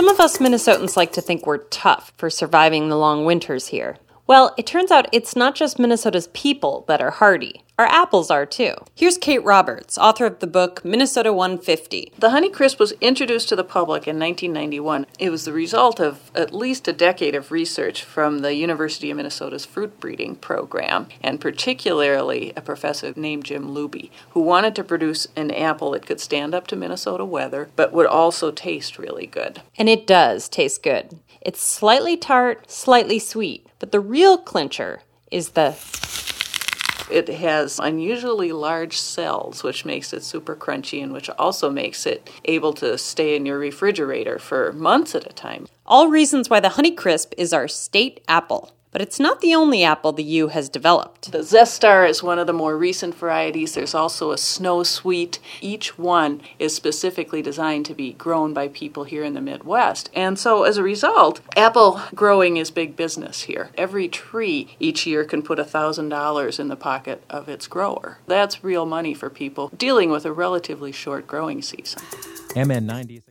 Some of us Minnesotans like to think we're tough for surviving the long winters here. Well, it turns out it's not just Minnesota's people that are hardy. Our apples are too. Here's Kate Roberts, author of the book Minnesota 150. The Honeycrisp was introduced to the public in 1991. It was the result of at least a decade of research from the University of Minnesota's fruit breeding program, and particularly a professor named Jim Luby, who wanted to produce an apple that could stand up to Minnesota weather but would also taste really good. And it does taste good. It's slightly tart, slightly sweet, but the real clincher is the it has unusually large cells, which makes it super crunchy and which also makes it able to stay in your refrigerator for months at a time. All reasons why the Honeycrisp is our state apple. But it's not the only apple the U has developed. The Zestar is one of the more recent varieties. There's also a Snow Sweet. Each one is specifically designed to be grown by people here in the Midwest. And so as a result, apple growing is big business here. Every tree each year can put $1,000 in the pocket of its grower. That's real money for people dealing with a relatively short growing season. MN90